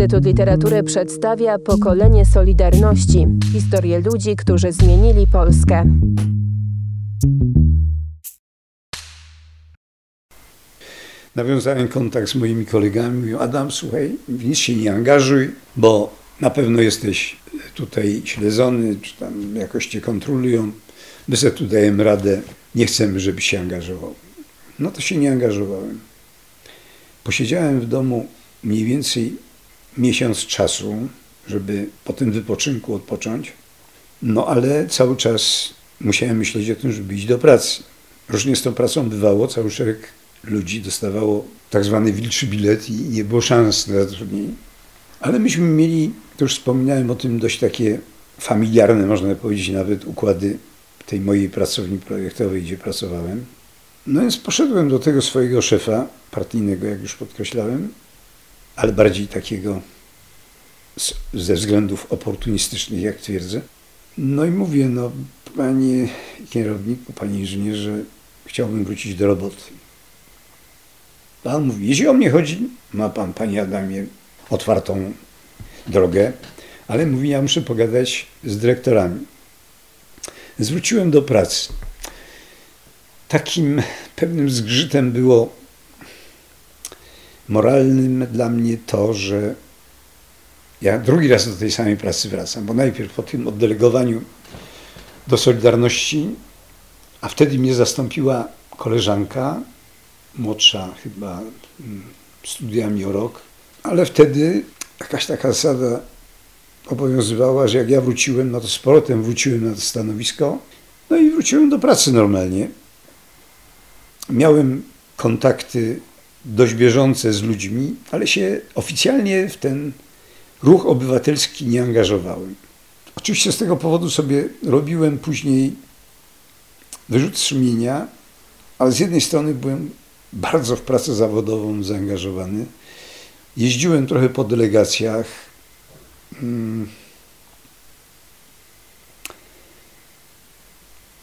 Instytut Literatury przedstawia Pokolenie Solidarności historię ludzi, którzy zmienili Polskę. Nawiązałem kontakt z moimi kolegami. Mówią, Adam, słuchaj, w nic się nie angażuj, bo na pewno jesteś tutaj śledzony, czy tam jakoś cię kontrolują. My sobie tu dajemy radę, nie chcemy, żebyś się angażował. No to się nie angażowałem. Posiedziałem w domu mniej więcej miesiąc czasu, żeby po tym wypoczynku odpocząć. No ale cały czas musiałem myśleć o tym, żeby iść do pracy. Różnie z tą pracą bywało, cały szereg ludzi dostawało tak zwany wilczy bilet i nie było szans na zatrudnienie. Ale myśmy mieli, to już wspominałem o tym, dość takie familiarne, można powiedzieć, nawet układy tej mojej pracowni projektowej, gdzie pracowałem. No więc poszedłem do tego swojego szefa partyjnego, jak już podkreślałem, ale bardziej takiego ze względów oportunistycznych, jak twierdzę. No i mówię, no panie kierowniku, panie inżynierze, chciałbym wrócić do roboty. Pan mówi, jeśli o mnie chodzi, ma pan, panie Adamie, otwartą drogę, ale mówi, ja muszę pogadać z dyrektorami. Zwróciłem do pracy. Takim pewnym zgrzytem było moralnym dla mnie to, że ja drugi raz do tej samej pracy wracam, bo najpierw po tym oddelegowaniu do Solidarności, a wtedy mnie zastąpiła koleżanka, młodsza chyba mm, studiami o rok, ale wtedy jakaś taka zasada obowiązywała, że jak ja wróciłem, no to z powrotem wróciłem na to stanowisko, no i wróciłem do pracy normalnie. Miałem kontakty dość bieżące z ludźmi, ale się oficjalnie w ten ruch obywatelski nie angażowałem. Oczywiście z tego powodu sobie robiłem później wyrzut sumienia, ale z jednej strony byłem bardzo w pracę zawodową zaangażowany. Jeździłem trochę po delegacjach. Mm.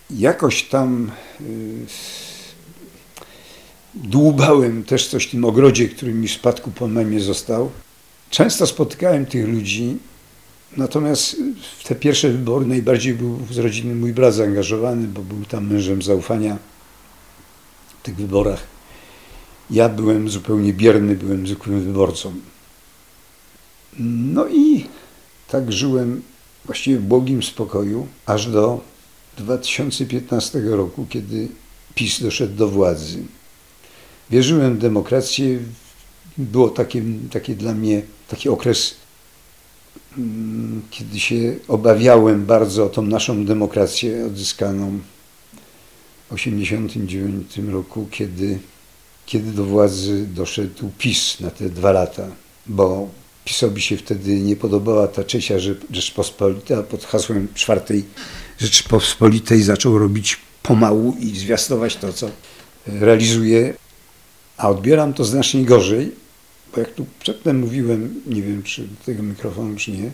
Jakoś tam y, dłubałem też coś w tym ogrodzie, który mi w spadku po mamie został. Często spotykałem tych ludzi, natomiast w te pierwsze wybory najbardziej był z rodziny mój brat zaangażowany, bo był tam mężem zaufania w tych wyborach. Ja byłem zupełnie bierny, byłem zwykłym wyborcą. No i tak żyłem właściwie w błogim spokoju, aż do 2015 roku, kiedy PiS doszedł do władzy. Wierzyłem w demokrację. Było takie, dla mnie taki okres, mm, kiedy się obawiałem bardzo o tą naszą demokrację odzyskaną w 1989 roku, kiedy kiedy do władzy doszedł PiS na te dwa lata, bo PiSowi się wtedy nie podobała ta trzecia Rzeczpospolita, pod hasłem czwartej Rzeczypospolitej zaczął robić pomału i zwiastować to, co realizuje, a odbieram to znacznie gorzej, bo jak tu przedtem mówiłem, nie wiem czy do tego mikrofonu czy nie,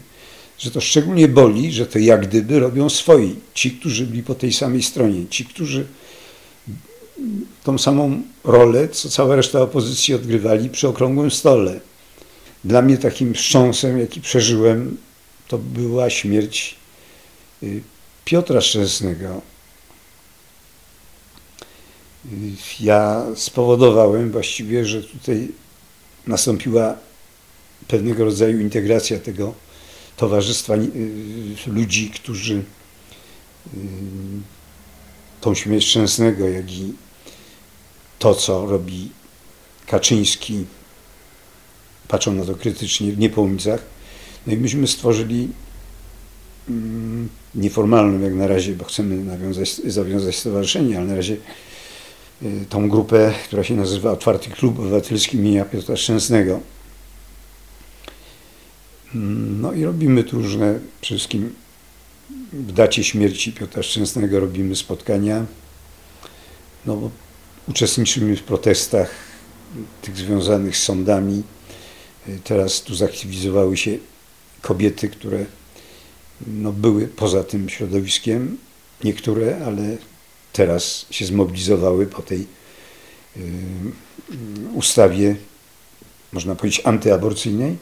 że to szczególnie boli, że to jak gdyby robią swoi, ci, którzy byli po tej samej stronie, ci, którzy tą samą rolę, co cała reszta opozycji odgrywali przy okrągłym stole. Dla mnie takim wstrząsem, jaki przeżyłem, to była śmierć y, Piotra Szczęsnego. Y, ja spowodowałem właściwie, że tutaj nastąpiła pewnego rodzaju integracja tego towarzystwa y, ludzi, którzy tą śmierć Szczęsnego, jak i to, co robi Kaczyński, patrzą na to krytycznie w Niepołomicach. No i myśmy stworzyli mm, nieformalną jak na razie, bo chcemy nawiązać, zawiązać stowarzyszenie, ale na razie y, tą grupę, która się nazywa Otwarty Klub Obywatelski imienia Piotra Szczęsnego. Mm, no i robimy tu różne, przede wszystkim w dacie śmierci Piotra Szczęsnego robimy spotkania, no bo uczestniczymy w protestach tych związanych z sądami. Teraz tu zaktywizowały się kobiety, które no, były poza tym środowiskiem, niektóre, ale teraz się zmobilizowały po tej y, ustawie, można powiedzieć, antyaborcyjnej.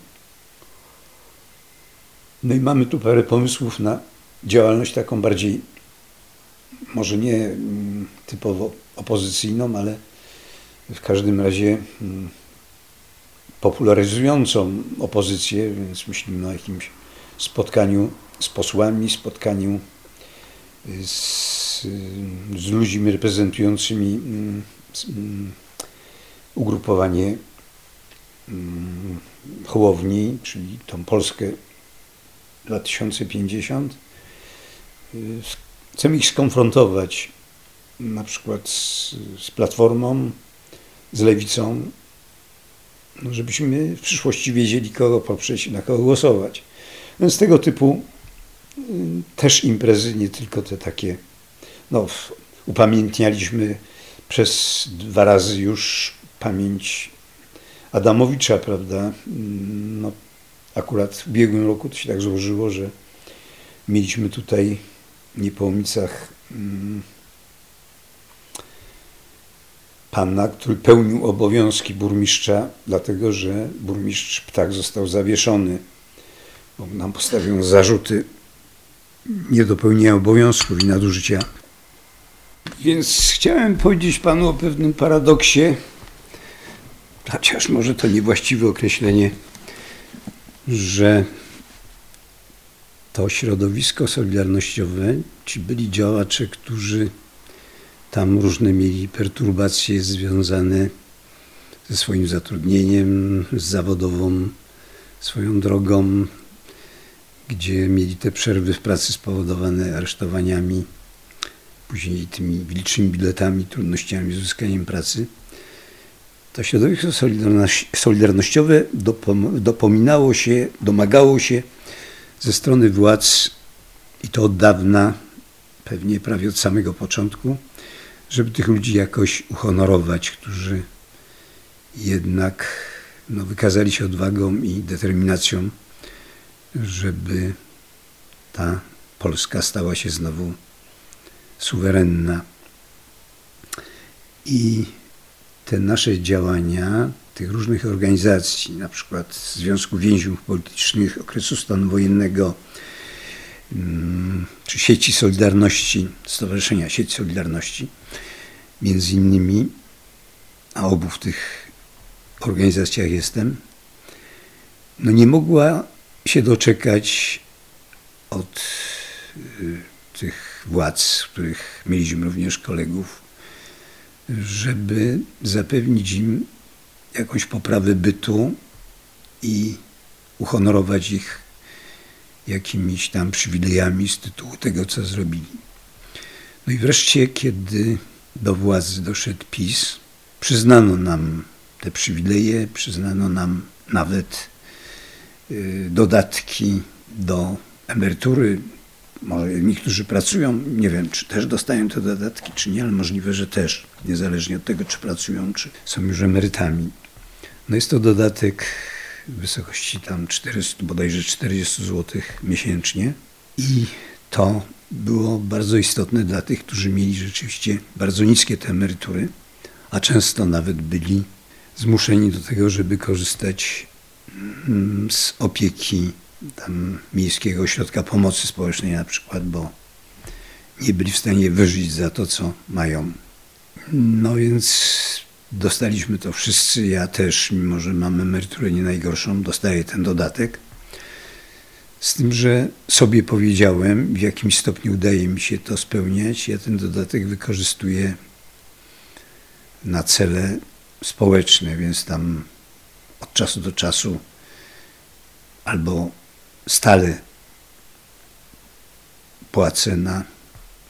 No i mamy tu parę pomysłów na działalność taką bardziej, może nie mm, typowo opozycyjną, ale w każdym razie mm, popularyzującą opozycję, więc myślimy o jakimś spotkaniu z posłami, spotkaniu z, z ludźmi reprezentującymi mm, mm, ugrupowanie mm, Hołowni, czyli tą Polskę 2050. Chcemy ich skonfrontować na przykład z, z Platformą, z Lewicą, no żebyśmy w przyszłości wiedzieli, kogo poprzeć i na kogo głosować. Więc tego typu też imprezy, nie tylko te takie, no upamiętnialiśmy przez dwa razy już pamięć Adamowicza, prawda? No, akurat w ubiegłym roku to się tak złożyło, że mieliśmy tutaj w Niepołomicach mm, pana, który pełnił obowiązki burmistrza, dlatego że burmistrz Ptak został zawieszony, bo nam postawią zarzuty niedopełnienia obowiązków i nadużycia. Więc chciałem powiedzieć panu o pewnym paradoksie, chociaż może to niewłaściwe określenie, że to środowisko solidarnościowe, ci byli działacze, którzy tam różne mieli perturbacje związane ze swoim zatrudnieniem, z zawodową swoją drogą, gdzie mieli te przerwy w pracy spowodowane aresztowaniami, później tymi licznymi biletami, trudnościami z uzyskaniem pracy. To środowisko solidarnościowe dopominało się, domagało się ze strony władz i to od dawna, pewnie prawie od samego początku, żeby tych ludzi jakoś uhonorować, którzy jednak no, wykazali się odwagą i determinacją, żeby ta Polska stała się znowu suwerenna. I te nasze działania, tych różnych organizacji, na przykład Związku Więźniów Politycznych okresu stanu wojennego, mm, czy sieci Solidarności, Stowarzyszenia Sieć Solidarności, między innymi, a obu w tych organizacjach jestem, no nie mogła się doczekać od y, tych władz, których mieliśmy również kolegów, żeby zapewnić im jakąś poprawę bytu i uhonorować ich jakimiś tam przywilejami z tytułu tego, co zrobili. No i wreszcie, kiedy do władzy doszedł PiS, przyznano nam te przywileje, przyznano nam nawet dodatki do emerytury. Może niektórzy pracują, nie wiem, czy też dostają te dodatki, czy nie, ale możliwe, że też, niezależnie od tego, czy pracują, czy są już emerytami. No jest to dodatek w wysokości tam 400, bodajże 40 zł miesięcznie i to było bardzo istotne dla tych, którzy mieli rzeczywiście bardzo niskie te emerytury, a często nawet byli zmuszeni do tego, żeby korzystać z opieki tam Miejskiego Ośrodka Pomocy Społecznej na przykład, bo nie byli w stanie wyżyć za to, co mają. No więc dostaliśmy to wszyscy, ja też, mimo że mam emeryturę nie najgorszą, dostaję ten dodatek. Z tym, że sobie powiedziałem, w jakim stopniu udaje mi się to spełniać. Ja ten dodatek wykorzystuję na cele społeczne, więc tam od czasu do czasu albo stale płacę na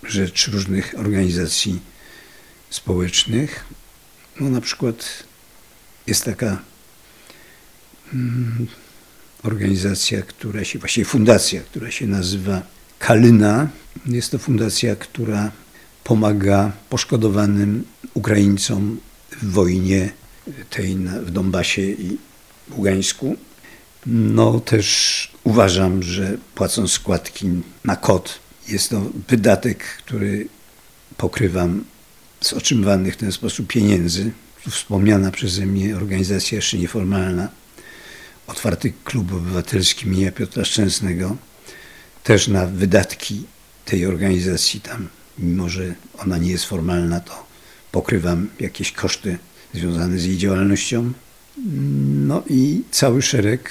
rzecz różnych organizacji społecznych. No na przykład jest taka mm, organizacja, która się, właściwie fundacja, która się nazywa Kalyna. Jest to fundacja, która pomaga poszkodowanym Ukraińcom w wojnie tej w Donbasie i Ługańsku. No też uważam, że płacąc składki na kod, jest to wydatek, który pokrywam z otrzymywanych w ten sposób pieniędzy. Wspomniana przeze mnie organizacja jeszcze nieformalna otwarty klub obywatelski imienia Piotra Szczęsnego, też na wydatki tej organizacji tam, mimo że ona nie jest formalna, to pokrywam jakieś koszty związane z jej działalnością. No i cały szereg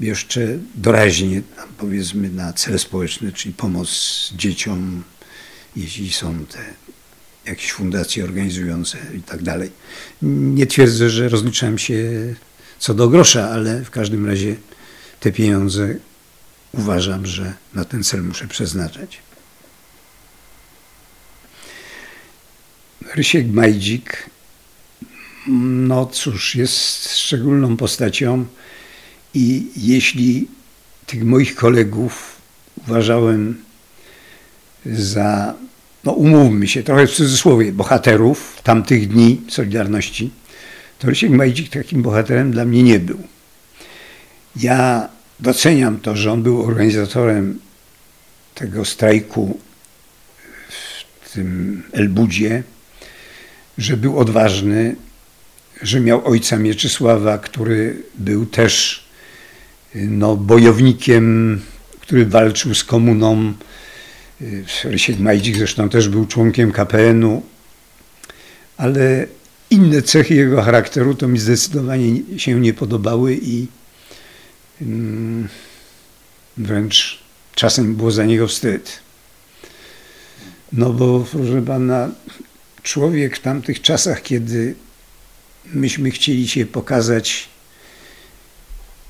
jeszcze doraźnie, powiedzmy, na cele społeczne, czyli pomoc dzieciom, jeśli są te jakieś fundacje organizujące i tak dalej. Nie twierdzę, że rozliczam się co do grosza, ale w każdym razie te pieniądze uważam, że na ten cel muszę przeznaczać. Rysiek Majdzik, no cóż, jest szczególną postacią i jeśli tych moich kolegów uważałem za, no umówmy się, trochę w cudzysłowie, bohaterów tamtych dni Solidarności, to Rysiek Majdzik takim bohaterem dla mnie nie był. Ja doceniam to, że on był organizatorem tego strajku w tym Elbudzie, że był odważny, że miał ojca Mieczysława, który był też no, bojownikiem, który walczył z komuną. Rysiek Majdzik zresztą też był członkiem KPN-u, ale inne cechy jego charakteru to mi zdecydowanie się nie podobały i mm, wręcz czasem było za niego wstyd. No bo, proszę pana, człowiek w tamtych czasach, kiedy myśmy chcieli się pokazać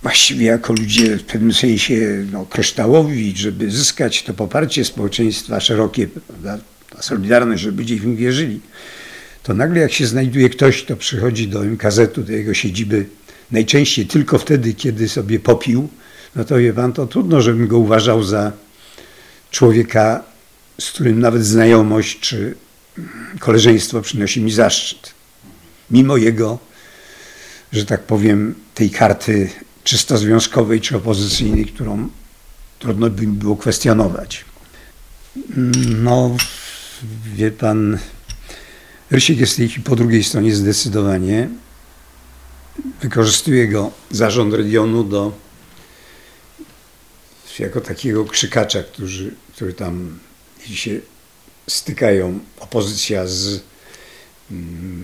właściwie jako ludzie w pewnym sensie no, kryształowi, żeby zyskać to poparcie społeczeństwa szerokie, prawda, ta solidarność, żeby ludzie w nim wierzyli, to nagle jak się znajduje ktoś, kto przychodzi do MKZ-u, do jego siedziby, najczęściej tylko wtedy, kiedy sobie popił, no to wie pan, to trudno, żebym go uważał za człowieka, z którym nawet znajomość czy koleżeństwo przynosi mi zaszczyt. Mimo jego, że tak powiem, tej karty czysto związkowej czy opozycyjnej, którą trudno by mi było kwestionować. No, wie pan, Rysiek jest tej po drugiej stronie zdecydowanie. Wykorzystuje go zarząd regionu do jako takiego krzykacza, który, który tam się stykają opozycja z,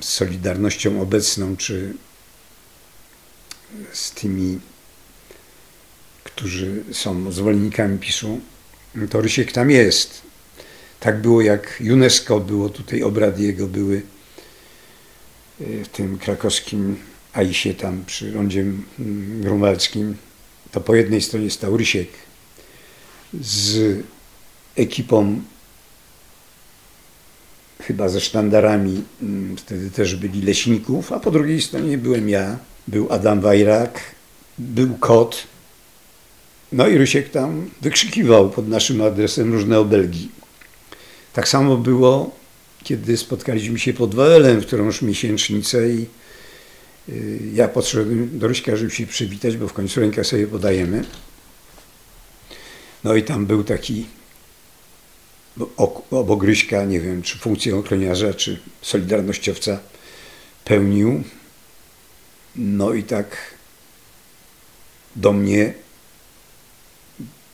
z Solidarnością obecną, czy z tymi, którzy są zwolennikami PiSu, to Rysiek tam jest. Tak było jak UNESCO, było tutaj obrady jego były e, w tym krakowskim AISie tam przy rondzie mm, grunwaldzkim. To po jednej stronie stał Rysiek z ekipą chyba ze sztandarami, mm, wtedy też byli leśników, a po drugiej stronie byłem ja, był Adam Wajrak, był kot. No i Rysiek tam wykrzykiwał pod naszym adresem różne obelgi. Tak samo było, kiedy spotkaliśmy się pod Wawelem w którąś miesięcznicę i y, ja podszedłem do Ryśka, żeby się przywitać, bo w końcu rękę sobie podajemy. No i tam był taki obok Ryśka, nie wiem, czy funkcję ochroniarza, czy solidarnościowca pełnił. No i tak do mnie,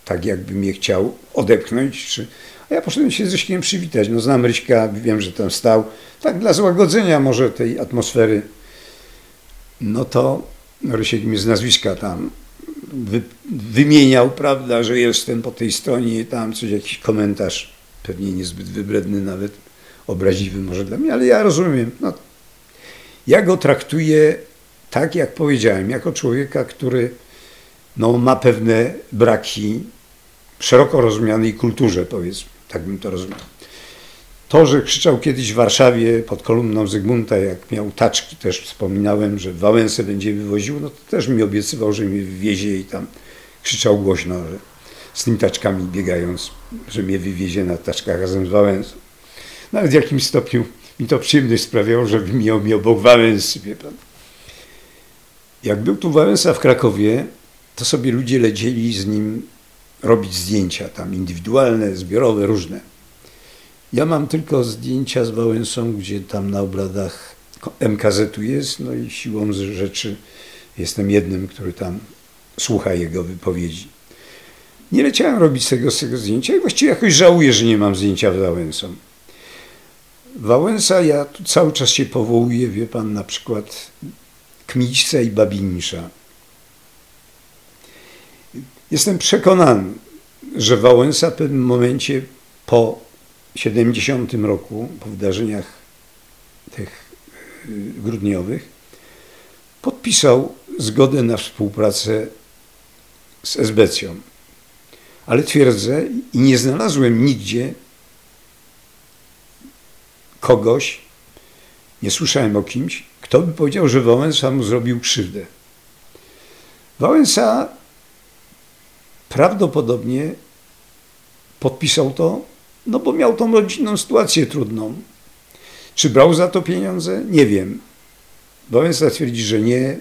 tak jakby mnie chciał odepchnąć, czy... A ja poszedłem się z Ryśkiem przywitać. No znam Ryśka, wiem, że tam stał. Tak dla złagodzenia może tej atmosfery. No to Rysiek mi z nazwiska tam wy, wymieniał, prawda, że jestem po tej stronie, tam coś, jakiś komentarz pewnie niezbyt wybredny, nawet obraźliwy może dla mnie, ale ja rozumiem. No, ja go traktuję tak, jak powiedziałem, jako człowieka, który no, ma pewne braki w szeroko rozumianej kulturze, powiedzmy, tak bym to rozumiał. To, że krzyczał kiedyś w Warszawie pod kolumną Zygmunta, jak miał taczki, też wspominałem, że Wałęsę będzie wywoził, no to też mi obiecywał, że mnie wywiezie i tam krzyczał głośno, że z tymi taczkami biegając, że mnie wywiezie na taczkach razem z Wałęsą. Nawet w jakimś stopniu mi to przyjemność sprawiało, żeby miał mi obok Wałęsy, wie pan. Jak był tu Wałęsa w Krakowie, to sobie ludzie lecieli z nim robić zdjęcia, tam indywidualne, zbiorowe, różne. Ja mam tylko zdjęcia z Wałęsą, gdzie tam na obradach MKZ-u jest, no i siłą rzeczy Jestem jednym, który tam słucha jego wypowiedzi. Nie leciałem robić tego, tego zdjęcia i właściwie jakoś żałuję, że nie mam zdjęcia z Wałęsą. Wałęsa, ja tu cały czas się powołuję, wie pan, na przykład Kmićca i Babinisza. Jestem przekonany, że Wałęsa w pewnym momencie po 70 roku, po wydarzeniach tych y, grudniowych, podpisał zgodę na współpracę z Esbecją. Ale twierdzę i nie znalazłem nigdzie kogoś, nie słyszałem o kimś, kto by powiedział, że Wałęsa mu zrobił krzywdę. Wałęsa prawdopodobnie podpisał to, no bo miał tą rodzinną sytuację trudną. Czy brał za to pieniądze? Nie wiem. Wałęsa twierdzi, że nie.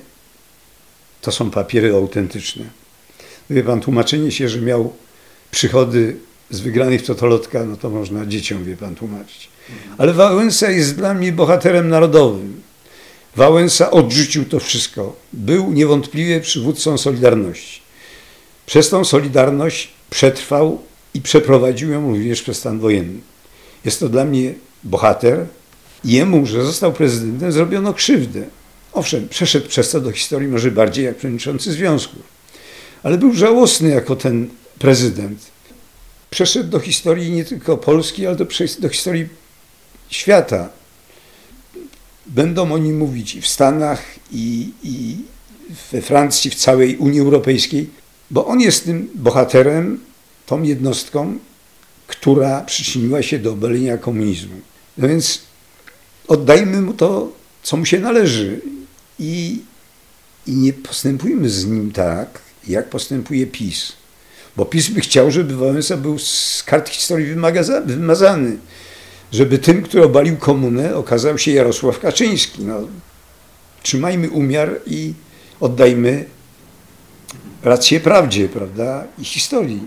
To są papiery autentyczne. Wie pan, tłumaczenie się, że miał przychody z wygranych totolotka, no to można dzieciom, wie pan, tłumaczyć. Ale Wałęsa jest dla mnie bohaterem narodowym. Wałęsa odrzucił to wszystko. Był niewątpliwie przywódcą Solidarności. Przez tą Solidarność przetrwał i przeprowadził ją również przez stan wojenny. Jest to dla mnie bohater. Jemu, że został prezydentem, zrobiono krzywdę. Owszem, przeszedł przez to do historii może bardziej jak przewodniczący związków, ale był żałosny jako ten prezydent. Przeszedł do historii nie tylko Polski, ale do, do historii świata. Będą oni mówić i w Stanach, i, i we Francji, w całej Unii Europejskiej, bo on jest tym bohaterem, tą jednostką, która przyczyniła się do obalenia komunizmu. No więc oddajmy mu to, co mu się należy i, i nie postępujmy z nim tak, jak postępuje PiS. Bo PiS by chciał, żeby Wałęsa był z kart historii wymazany. Żeby tym, który obalił komunę, okazał się Jarosław Kaczyński. No, trzymajmy umiar i oddajmy rację prawdzie, prawda, i historii.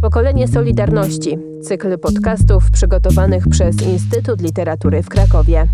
Pokolenie Solidarności. Cykl podcastów przygotowanych przez Instytut Literatury w Krakowie.